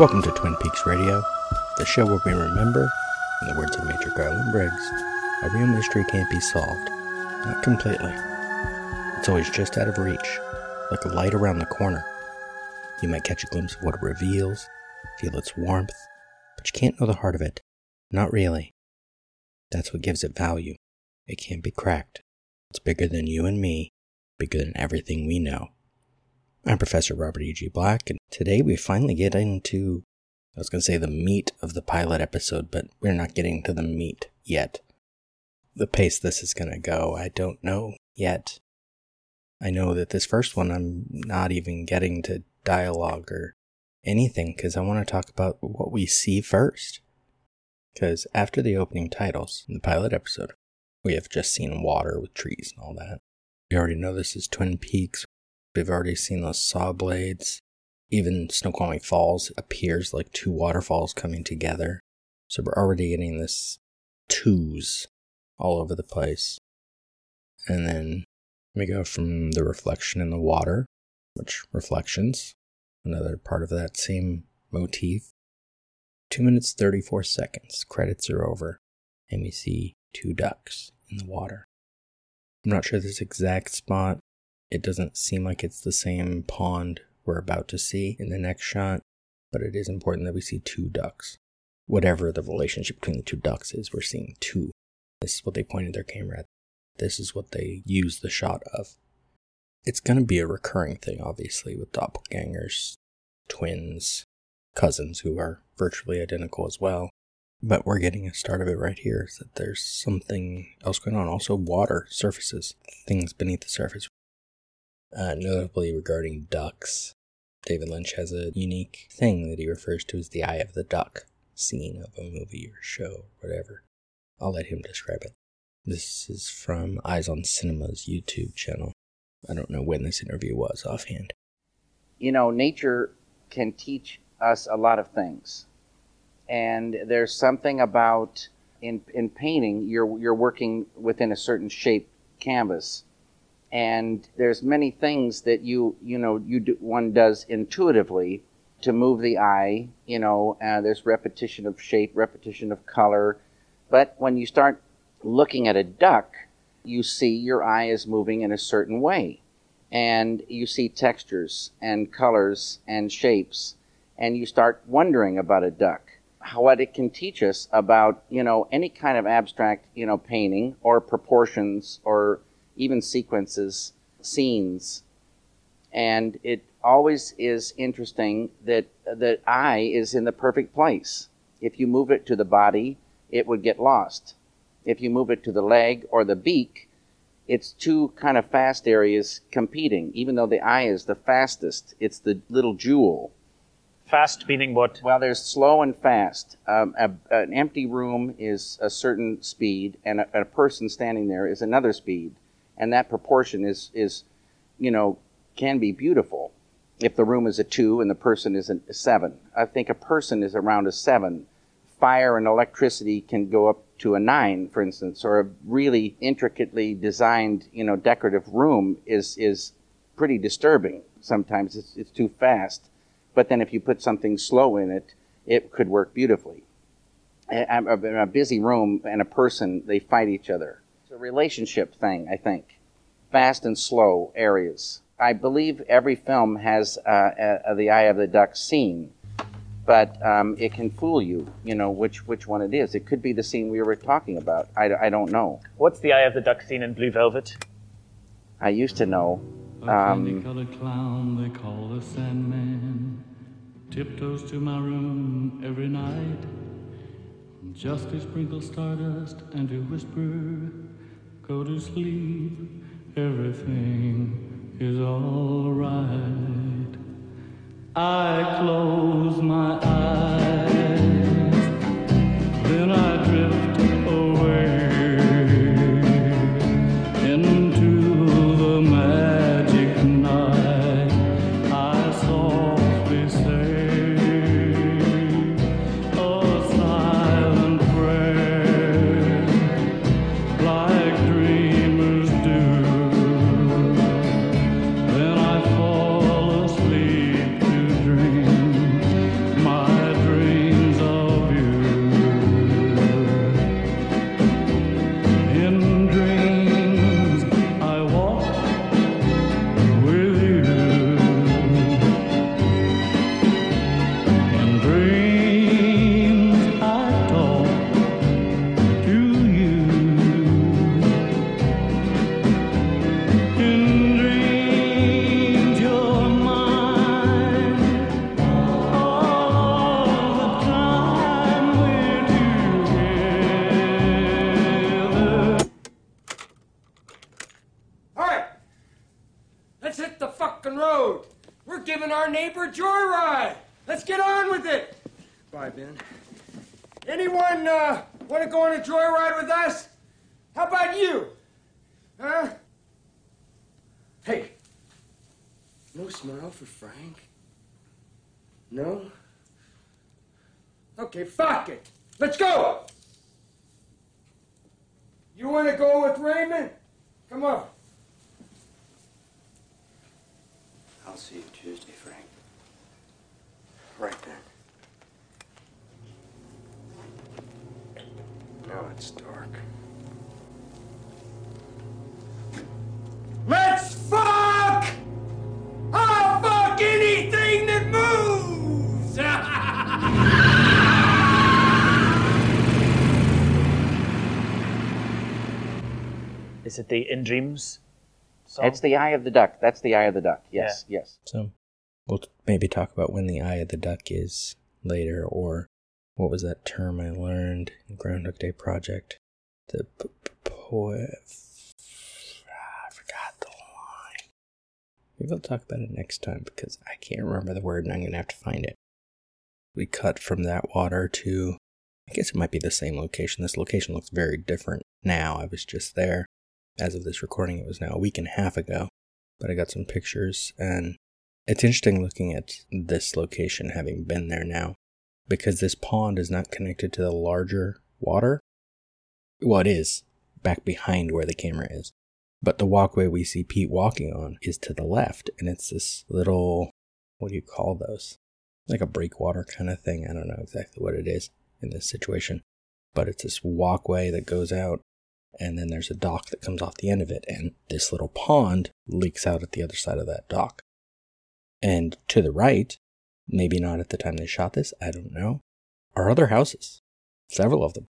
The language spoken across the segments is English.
Welcome to Twin Peaks Radio, the show where we remember, in the words of Major Garland Briggs, a real mystery can't be solved. Not completely. It's always just out of reach, like a light around the corner. You might catch a glimpse of what it reveals, feel its warmth, but you can't know the heart of it. Not really. That's what gives it value. It can't be cracked. It's bigger than you and me, bigger than everything we know. I'm Professor Robert E.G. Black, and today we finally get into, I was going to say the meat of the pilot episode, but we're not getting to the meat yet. The pace this is going to go, I don't know yet. I know that this first one, I'm not even getting to dialogue or anything because I want to talk about what we see first. Because after the opening titles in the pilot episode, we have just seen water with trees and all that. We already know this is Twin Peaks. We've already seen those saw blades. Even Snoqualmie Falls appears like two waterfalls coming together. So we're already getting this twos all over the place. And then we go from the reflection in the water, which reflections, another part of that same motif. Two minutes 34 seconds, credits are over, and we see two ducks in the water. I'm not sure this exact spot, it doesn't seem like it's the same pond we're about to see in the next shot, but it is important that we see two ducks. Whatever the relationship between the two ducks is, we're seeing two. This is what they pointed their camera at. This is what they use the shot of. It's going to be a recurring thing, obviously, with doppelgangers, twins, cousins who are virtually identical as well. But we're getting a start of it right here is that there's something else going on. Also, water surfaces, things beneath the surface. Uh, notably regarding ducks, David Lynch has a unique thing that he refers to as the eye of the duck scene of a movie or show, whatever. I'll let him describe it. This is from Eyes on Cinema's YouTube channel. I don't know when this interview was offhand. You know, nature can teach us a lot of things. And there's something about in in painting, you're you're working within a certain shape canvas and there's many things that you you know you do, one does intuitively to move the eye you know uh, there's repetition of shape repetition of color. But when you start looking at a duck you see your eye is moving in a certain way. And you see textures and colors and shapes. And you start wondering about a duck. What it can teach us about you know any kind of abstract you know painting or proportions or even sequences, scenes. And it always is interesting that the eye is in the perfect place. If you move it to the body, it would get lost. If you move it to the leg or the beak, it's two kind of fast areas competing. Even though the eye is the fastest, it's the little jewel. Fast meaning what? Well, there's slow and fast. Um, a, an empty room is a certain speed, and a, a person standing there is another speed and that proportion is is you know can be beautiful if the room is a two and the person is a seven. I think a person is around a seven. Fire and electricity can go up to a nine, for instance, or a really intricately designed, you know, decorative room is is pretty disturbing. Sometimes it's, it's too fast, but then if you put something slow in it, it could work beautifully. In a busy room and a person, they fight each other relationship thing, I think. Fast and slow areas. I believe every film has uh, a, a, the eye of the duck scene, but um, it can fool you, you know, which, which one it is. It could be the scene we were talking about. I, I don't know. What's the eye of the duck scene in Blue Velvet? I used to know. Um, colored clown they call the Sandman tiptoes to my room every night just to sprinkle stardust and to whisper go to sleep, everything is all right. I close my eyes, then I drift giving our neighbor a joyride. Let's get on with it. Bye, Ben. Anyone uh, want to go on a joyride with us? How about you? Huh? Hey, no smile for Frank? No? Okay, fuck it. Let's go! You want to go with Raymond? Come on. I'll see you Is it the In Dreams song? It's the eye of the duck. That's the eye of the duck. Yes, yes. So we'll maybe talk about when the eye of the duck is later, or what was that term I learned in Groundhog Day Project? The p- p- po- ah, I forgot the line. Maybe I'll talk about it next time because I can't remember the word and I'm gonna have to find it. We cut from that water to, I guess it might be the same location. This location looks very different now. I was just there. As of this recording, it was now a week and a half ago but I got some pictures and it's interesting looking at this location having been there now because this pond is not connected to the larger water. Well, it is back behind where the camera is, but the walkway we see Pete walking on is to the left and it's this little, what do you call those? Like a breakwater kind of thing. I don't know exactly what it is in this situation, but it's this walkway that goes out and then there's a dock that comes off the end of it, and this little pond leaks out at the other side of that dock. And to the right, maybe not at the time they shot this, I don't know, are other houses, several of them.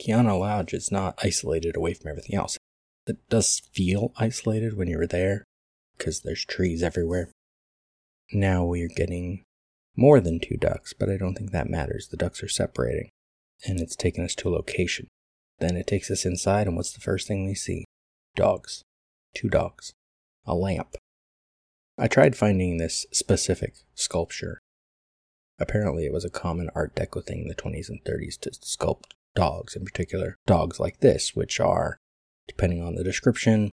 Kiana Lodge is not isolated away from everything else. It does feel isolated when you're there, because there's trees everywhere. Now we are getting more than two ducks, but I don't think that matters. The ducks are separating, and it's taken us to a location. Then it takes us inside, and what's the first thing we see? Dogs. Two dogs. A lamp. I tried finding this specific sculpture. Apparently, it was a common Art Deco thing in the 20s and 30s to sculpt dogs, in particular, dogs like this, which are, depending on the description,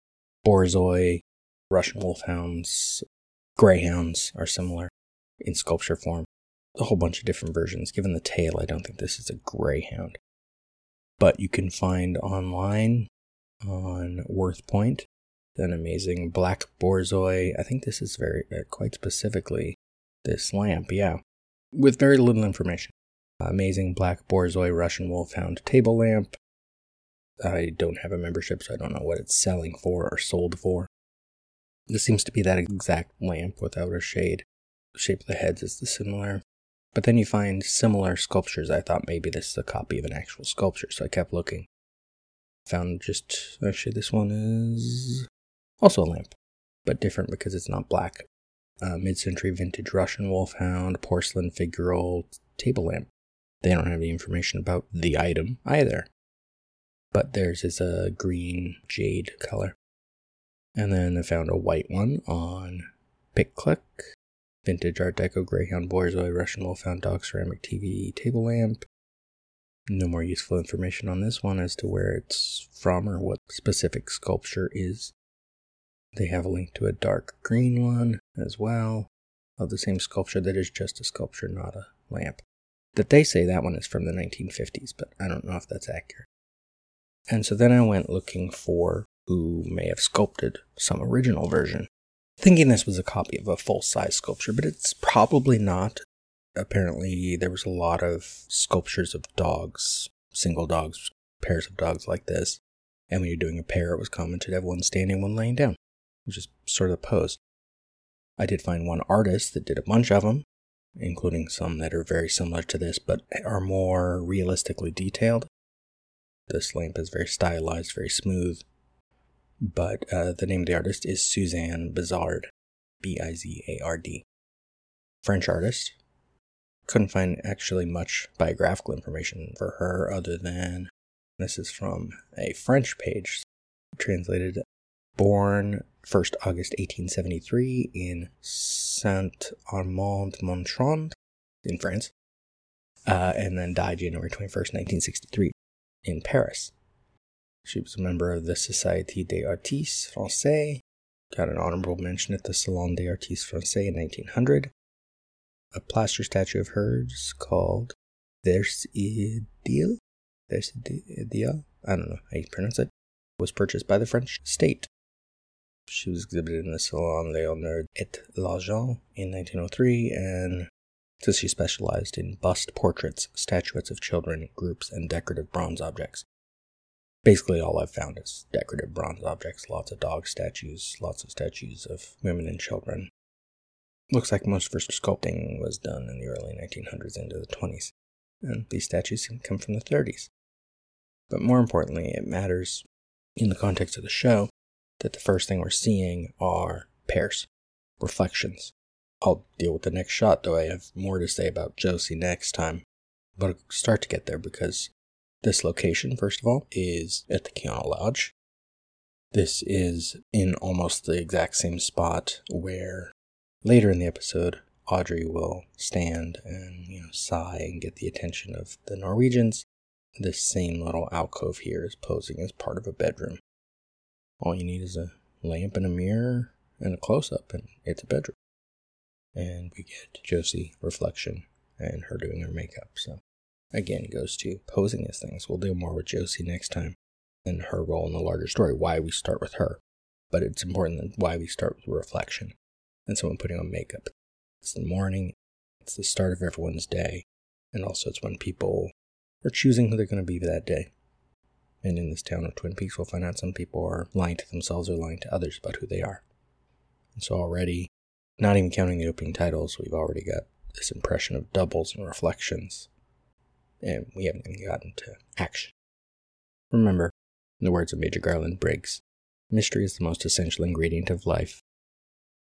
Borzoi, Russian Wolfhounds, Greyhounds are similar in sculpture form. A whole bunch of different versions. Given the tail, I don't think this is a Greyhound but you can find online on WorthPoint an amazing black borzoi. I think this is very uh, quite specifically this lamp, yeah, with very little information. Amazing black borzoi Russian wolfhound table lamp. I don't have a membership, so I don't know what it's selling for or sold for. This seems to be that exact lamp without a shade. The shape of the heads is the similar. But then you find similar sculptures. I thought maybe this is a copy of an actual sculpture, so I kept looking. Found just actually this one is also a lamp, but different because it's not black. Uh, mid-century vintage Russian wolfhound porcelain figural table lamp. They don't have any information about the item either, but theirs is a green jade color. And then I found a white one on PicClick vintage Art Deco Greyhound Borzoi Russian Wolfhound Dog Ceramic TV table lamp. No more useful information on this one as to where it's from or what specific sculpture is. They have a link to a dark green one as well of the same sculpture that is just a sculpture, not a lamp. That they say that one is from the 1950s, but I don't know if that's accurate. And so then I went looking for who may have sculpted some original version thinking this was a copy of a full size sculpture, but it's probably not. Apparently, there was a lot of sculptures of dogs, single dogs, pairs of dogs like this. And when you're doing a pair, it was common to have one standing, one laying down, which is sort of the pose. I did find one artist that did a bunch of them, including some that are very similar to this, but are more realistically detailed. This lamp is very stylized, very smooth, but uh, the name of the artist is Suzanne Bizard, B I Z A R D. French artist. Couldn't find actually much biographical information for her other than this is from a French page translated born 1st August 1873 in Saint Armand Montrond in France, uh, and then died January 21st, 1963 in Paris. She was a member of the Société des Artistes Français, got an honorable mention at the Salon des Artistes Français in 1900. A plaster statue of hers called Versidil, Versidil, I don't know how you pronounce it, was purchased by the French state. She was exhibited in the Salon Léonard et L'argent in 1903, and so she specialized in bust portraits, statuettes of children, groups, and decorative bronze objects basically all I've found is decorative bronze objects, lots of dog statues, lots of statues of women and children. Looks like most of her sculpting was done in the early 1900s into the 20s, and these statues to come from the 30s. But more importantly, it matters in the context of the show that the first thing we're seeing are pairs, reflections. I'll deal with the next shot, though I have more to say about Josie next time. But I'll start to get there because this location, first of all, is at the Kiana Lodge. This is in almost the exact same spot where later in the episode, Audrey will stand and you know sigh and get the attention of the Norwegians. This same little alcove here is posing as part of a bedroom. All you need is a lamp and a mirror and a close up, and it's a bedroom. And we get Josie reflection and her doing her makeup. So again goes to posing as things. We'll deal more with Josie next time and her role in the larger story, why we start with her. But it's important that why we start with reflection and someone putting on makeup. It's the morning, it's the start of everyone's day, and also it's when people are choosing who they're going to be that day. And in this town of Twin Peaks, we'll find out some people are lying to themselves or lying to others about who they are. And so already, not even counting the opening titles, we've already got this impression of doubles and reflections and we haven't even gotten to action. Remember, in the words of Major Garland Briggs, mystery is the most essential ingredient of life.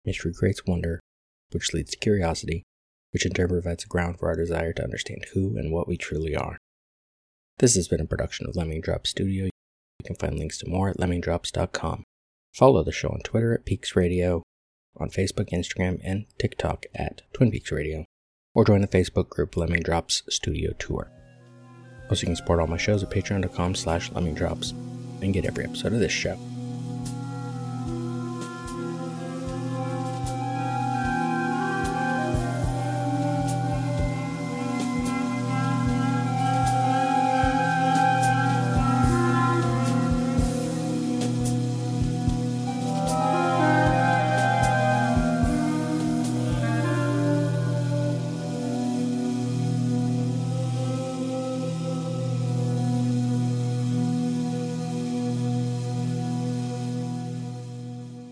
Mystery creates wonder, which leads to curiosity, which in turn provides a ground for our desire to understand who and what we truly are. This has been a production of Lemming Drop Studio. You can find links to more at lemmingdrops.com. Follow the show on Twitter at Peaks Radio, on Facebook, Instagram, and TikTok at Twin Peaks Radio, or join the Facebook group Lemming Drops Studio Tour. Also, you can support all my shows at patreon.com slash lemmingdrops and get every episode of this show.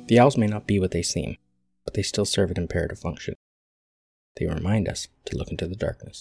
The owls may not be what they seem, but they still serve an imperative function. They remind us to look into the darkness.